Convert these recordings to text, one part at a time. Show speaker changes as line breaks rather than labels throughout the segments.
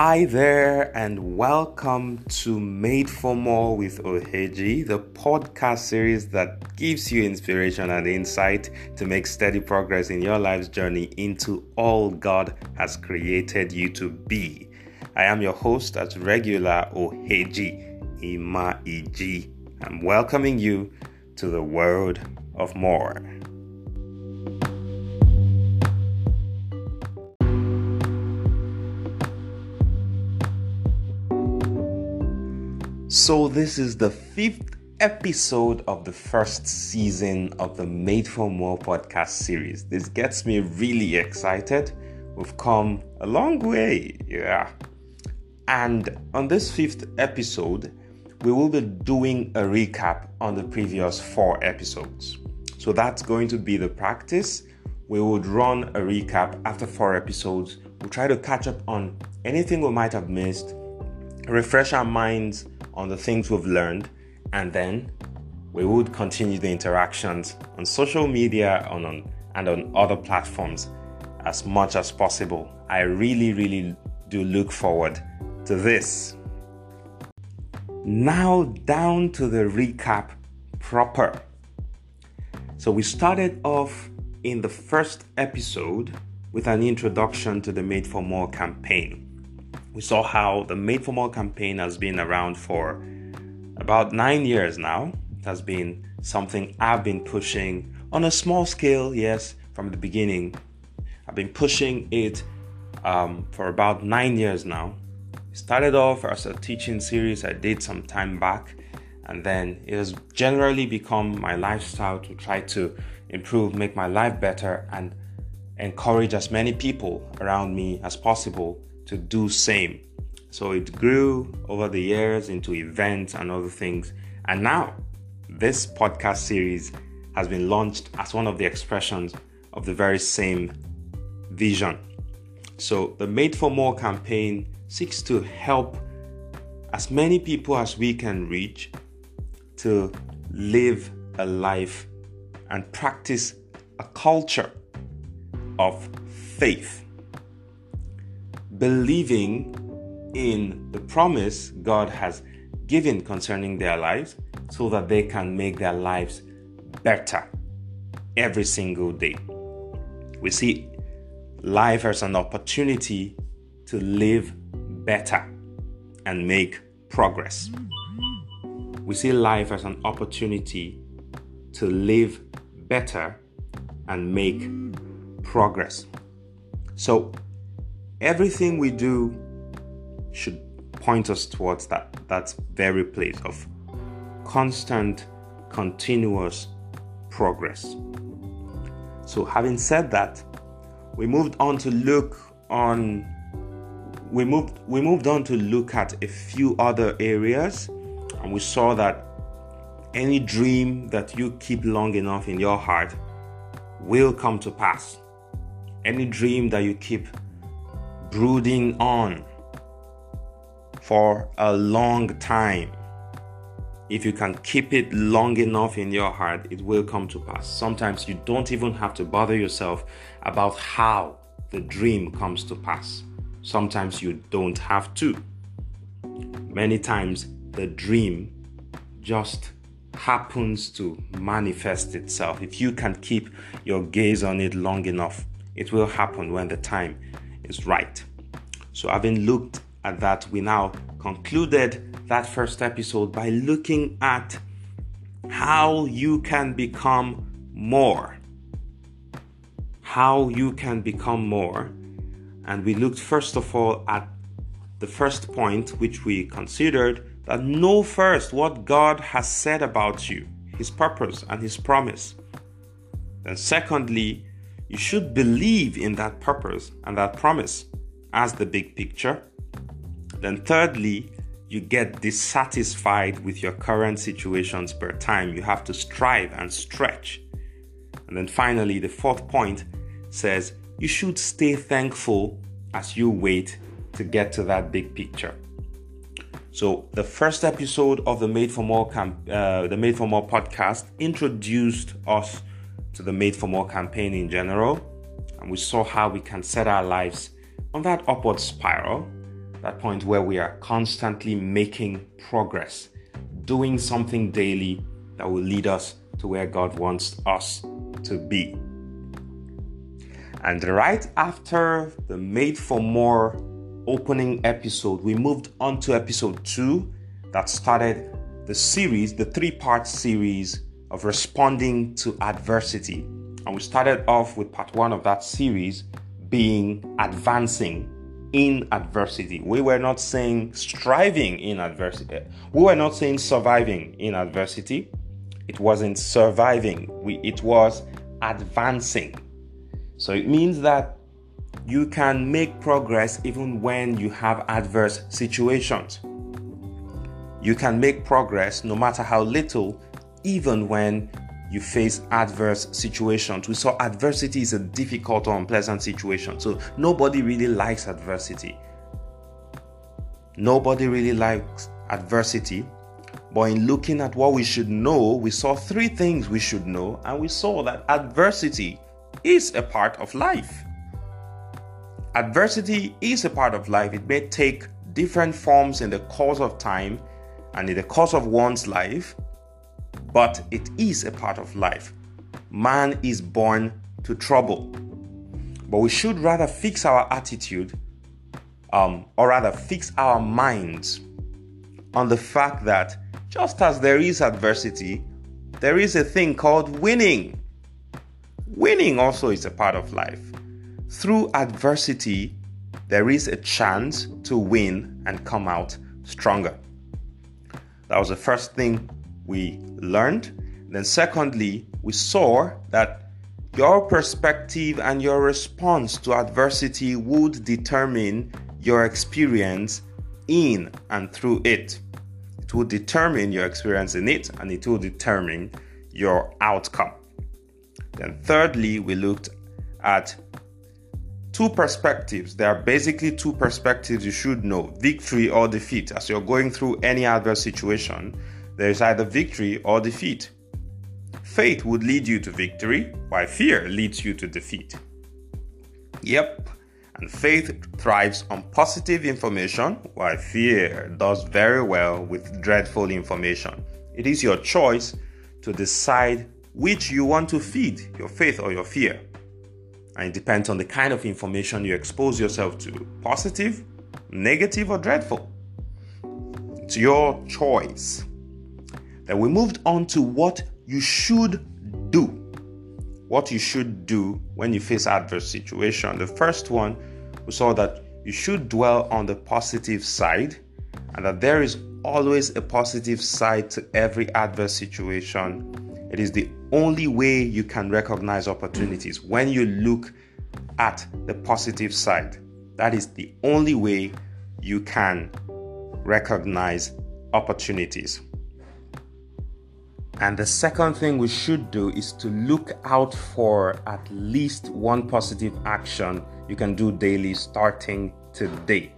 Hi there, and welcome to Made for More with Oheji, the podcast series that gives you inspiration and insight to make steady progress in your life's journey into all God has created you to be. I am your host as regular Oheji Ima Iji. I'm welcoming you to the world of more. So, this is the fifth episode of the first season of the Made for More podcast series. This gets me really excited. We've come a long way, yeah. And on this fifth episode, we will be doing a recap on the previous four episodes. So, that's going to be the practice. We would run a recap after four episodes. We'll try to catch up on anything we might have missed, refresh our minds on the things we've learned, and then we would continue the interactions on social media and on, and on other platforms as much as possible. I really, really do look forward to this. Now, down to the recap proper. So, we started off in the first episode with an introduction to the Made for More campaign we saw how the Made for More campaign has been around for about nine years now. It has been something I've been pushing on a small scale, yes, from the beginning. I've been pushing it um, for about nine years now. It started off as a teaching series I did some time back, and then it has generally become my lifestyle to try to improve, make my life better, and encourage as many people around me as possible to do same. So it grew over the years into events and other things. And now this podcast series has been launched as one of the expressions of the very same vision. So the Made for More campaign seeks to help as many people as we can reach to live a life and practice a culture of faith believing in the promise God has given concerning their lives so that they can make their lives better every single day. We see life as an opportunity to live better and make progress. We see life as an opportunity to live better and make progress. So, everything we do should point us towards that that very place of constant continuous progress. So having said that we moved on to look on we moved we moved on to look at a few other areas and we saw that any dream that you keep long enough in your heart will come to pass. Any dream that you keep brooding on for a long time. If you can keep it long enough in your heart, it will come to pass. Sometimes you don't even have to bother yourself about how the dream comes to pass. Sometimes you don't have to. Many times the dream just happens to manifest itself. If you can keep your gaze on it long enough, it will happen when the time is right. So, having looked at that, we now concluded that first episode by looking at how you can become more. How you can become more. And we looked first of all at the first point, which we considered that know first what God has said about you, His purpose and His promise. And secondly, you should believe in that purpose and that promise as the big picture. Then, thirdly, you get dissatisfied with your current situations per time. You have to strive and stretch. And then finally, the fourth point says you should stay thankful as you wait to get to that big picture. So, the first episode of the Made for More camp, uh, the Made for More podcast introduced us to the Made for More campaign in general, and we saw how we can set our lives on that upward spiral. that point where we are constantly making progress, doing something daily that will lead us to where God wants us to be. And right after the Made for More opening episode, we moved on to episode two that started the series, the three part series of responding to adversity. And we started off with part one of that series being advancing in adversity. We were not saying striving in adversity. We were not saying surviving in adversity. It wasn't surviving. We, it was advancing. So it means that you can make progress even when you have adverse situations. You can make progress no matter how little, even when you face adverse situations. We saw adversity is a difficult or unpleasant situation. So nobody really likes adversity. Nobody really likes adversity. But in looking at what we should know, we saw three things we should know, and we saw that adversity is a part of life. Adversity is a part of life. It may take different forms in the course of time and in the course of one's life, but it is a part of life. Man is born to trouble. But we should rather fix our attitude, um, or rather fix our minds on the fact that just as there is adversity, there is a thing called winning. Winning also is a part of life. Through adversity, there is a chance to win and come out stronger. That was the first thing we learned. Then, secondly, we saw that your perspective and your response to adversity would determine your experience in and through it. It will determine your experience in it and it will determine your outcome. Then, thirdly, we looked at two perspectives. There are basically two perspectives you should know victory or defeat. As you're going through any adverse situation, there is either victory or defeat. Faith would lead you to victory, while fear leads you to defeat. Yep, and faith thrives on positive information, while fear does very well with dreadful information. It is your choice to decide which you want to feed, your faith or your fear. And it depends on the kind of information you expose yourself to positive, negative, or dreadful. It's your choice. Then we moved on to what you should do. What you should do when you face adverse situation. The first one, we saw that you should dwell on the positive side and that there is always a positive side to every adverse situation. It is the only way you can recognize opportunities when you look at the positive side. That is the only way you can recognize opportunities. And the second thing we should do is to look out for at least one positive action you can do daily starting today.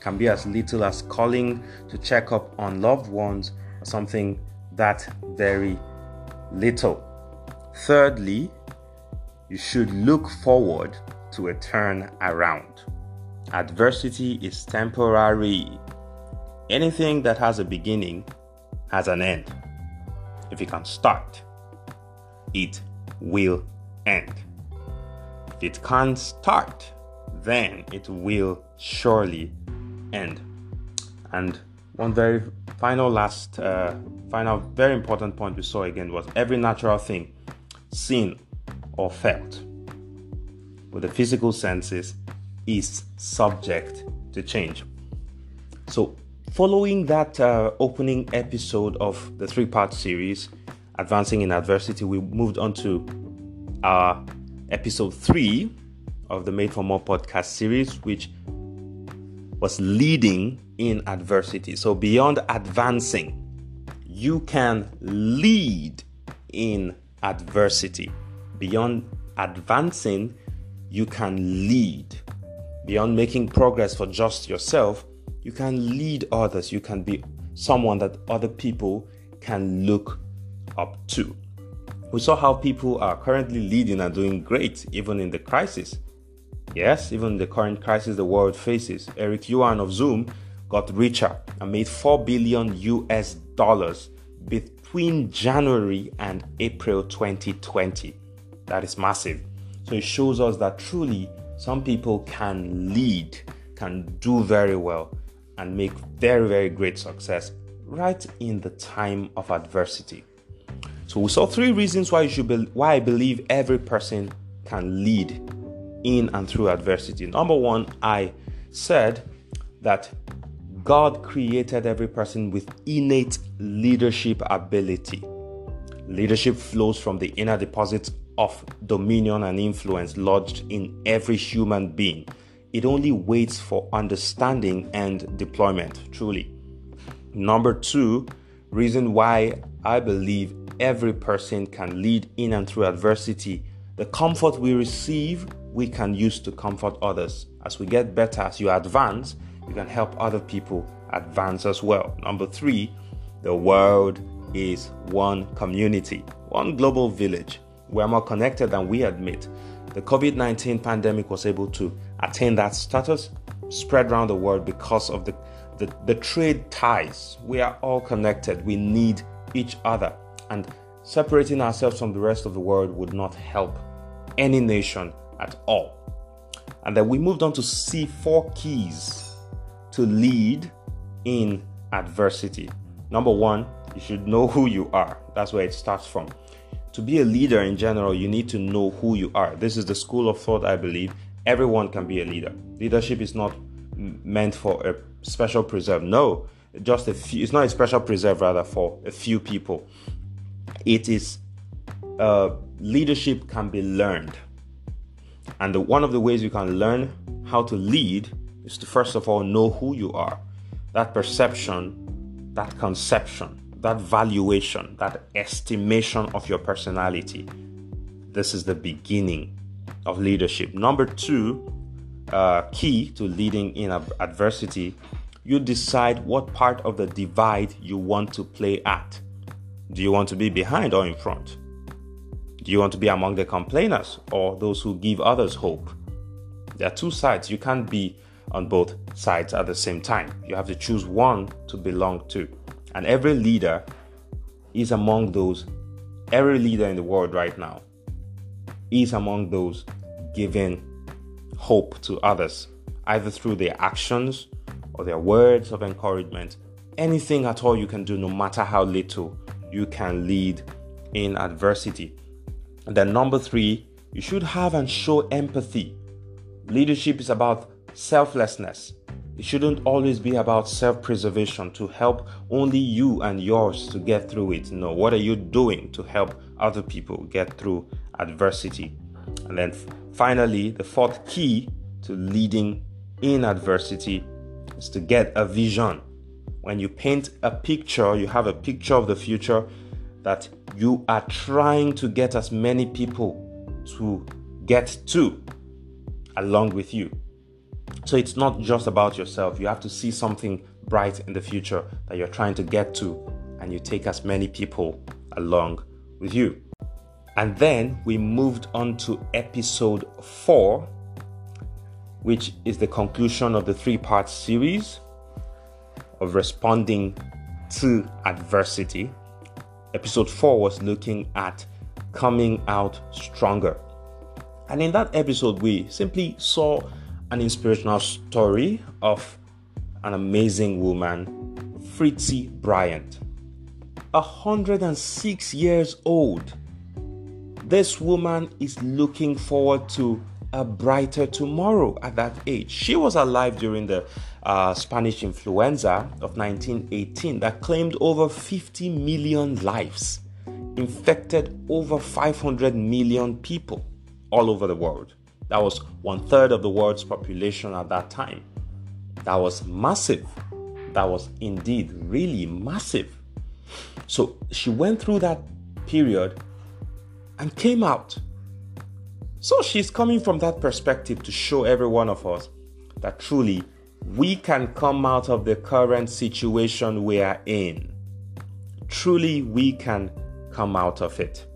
Can be as little as calling to check up on loved ones or something that very little. Thirdly, you should look forward to a turn around. Adversity is temporary. Anything that has a beginning has an end if it can start, it will end. If it can't start, then it will surely end. And one very final, last, uh, final, very important point we saw again was every natural thing, seen or felt, with the physical senses, is subject to change. So Following that uh, opening episode of the three part series, Advancing in Adversity, we moved on to episode three of the Made for More podcast series, which was leading in adversity. So, beyond advancing, you can lead in adversity. Beyond advancing, you can lead. Beyond making progress for just yourself, you can lead others. You can be someone that other people can look up to. We saw how people are currently leading and doing great even in the crisis. Yes, even the current crisis the world faces, Eric Yuan of Zoom got richer and made 4 billion US dollars between January and April 2020. That is massive. So it shows us that truly some people can lead, can do very well, and make very, very great success right in the time of adversity. So we saw three reasons why you should be, why I believe every person can lead in and through adversity. Number one, I said that God created every person with innate leadership ability. Leadership flows from the inner deposit of dominion and influence lodged in every human being. It only waits for understanding and deployment, truly. Number two, reason why I believe every person can lead in and through adversity. The comfort we receive, we can use to comfort others. As we get better, as you advance, you can help other people advance as well. Number three, the world is one community, one global village. We're more connected than we admit. The COVID 19 pandemic was able to attain that status, spread around the world because of the, the, the trade ties. We are all connected. We need each other. And separating ourselves from the rest of the world would not help any nation at all. And then we moved on to see four keys to lead in adversity. Number one, you should know who you are. That's where it starts from. To be a leader in general, you need to know who you are. This is the school of thought, I believe. Everyone can be a leader. Leadership is not meant for a special preserve. No, just a few. It's not a special preserve, rather, for a few people. It is uh, leadership can be learned, and the, one of the ways you can learn how to lead is to first of all know who you are. That perception, that conception, that valuation, that estimation of your personality. This is the beginning of leadership. Number two, uh, key to leading in adversity, you decide what part of the divide you want to play at. Do you want to be behind or in front? Do you want to be among the complainers or those who give others hope? There are two sides. You can't be on both sides at the same time. You have to choose one to belong to. And every leader is among those, every leader in the world right now is among those giving hope to others, either through their actions or their words of encouragement. Anything at all you can do, no matter how little, you can lead in adversity. And then, number three, you should have and show empathy. Leadership is about selflessness. It shouldn't always be about self preservation to help only you and yours to get through it. No, what are you doing to help other people get through adversity? And then finally, the fourth key to leading in adversity is to get a vision. When you paint a picture, you have a picture of the future that you are trying to get as many people to get to along with you. So it's not just about yourself. You have to see something bright in the future that you're trying to get to, and you take as many people along with you. And then we moved on to episode four, which is the conclusion of the three part series of responding to adversity. Episode four was looking at coming out stronger. And in that episode, we simply saw an inspirational story of an amazing woman, Fritzi Bryant. 106 years old. This woman is looking forward to a brighter tomorrow at that age. She was alive during the uh, Spanish influenza of 1918 that claimed over 50 million lives, infected over 500 million people all over the world. That was one third of the world's population at that time. That was massive. That was indeed really massive. So she went through that period and came out. So she's coming from that perspective to show every one of us that truly we can come out of the current situation we are in. Truly, we can come out of it.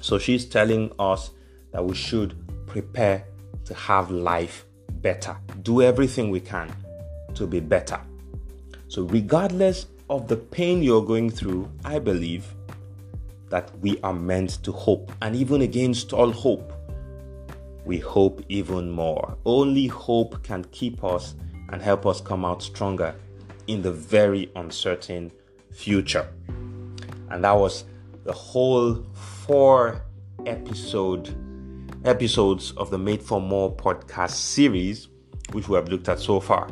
So she's telling us that we should prepare to have life better. Do everything we can to be better. So, regardless of the pain you're going through, I believe that we are meant to hope. And even against all hope, we hope even more. Only hope can keep us and help us come out stronger in the very uncertain future. And that was the whole four episode episodes of the Made for More podcast series, which we have looked at so far.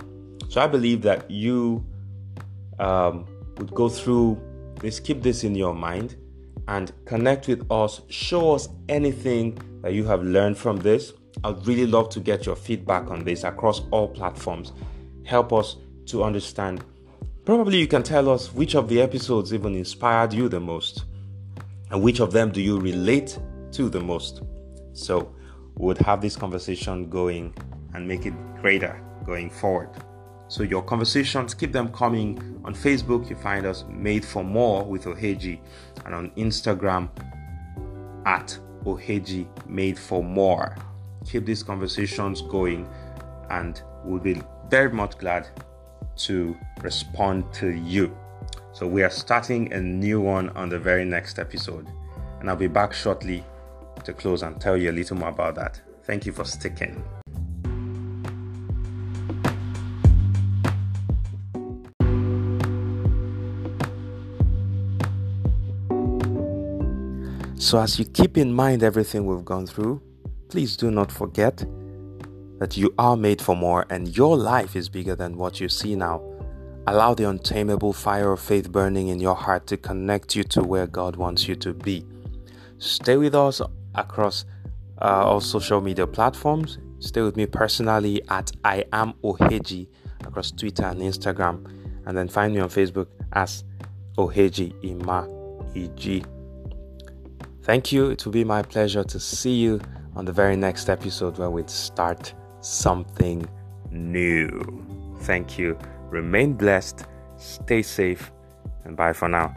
So I believe that you um, would go through this, keep this in your mind, and connect with us. Show us anything that you have learned from this. I'd really love to get your feedback on this across all platforms. Help us to understand. Probably you can tell us which of the episodes even inspired you the most, and which of them do you relate to the most. So, we would have this conversation going and make it greater going forward. So your conversations, keep them coming. On Facebook, you find us Made for More with Oheji, and on Instagram at Oheji Made for More. Keep these conversations going, and we'll be very much glad to respond to you. So we are starting a new one on the very next episode, and I'll be back shortly to close and tell you a little more about that. Thank you for sticking. So, as you keep in mind everything we've gone through, please do not forget that you are made for more and your life is bigger than what you see now. Allow the untamable fire of faith burning in your heart to connect you to where God wants you to be. Stay with us across uh, all social media platforms. Stay with me personally at I am Oheji across Twitter and Instagram, and then find me on Facebook as Oheji Ima EG. Thank you. It will be my pleasure to see you on the very next episode where we start something new. Thank you. Remain blessed, stay safe, and bye for now.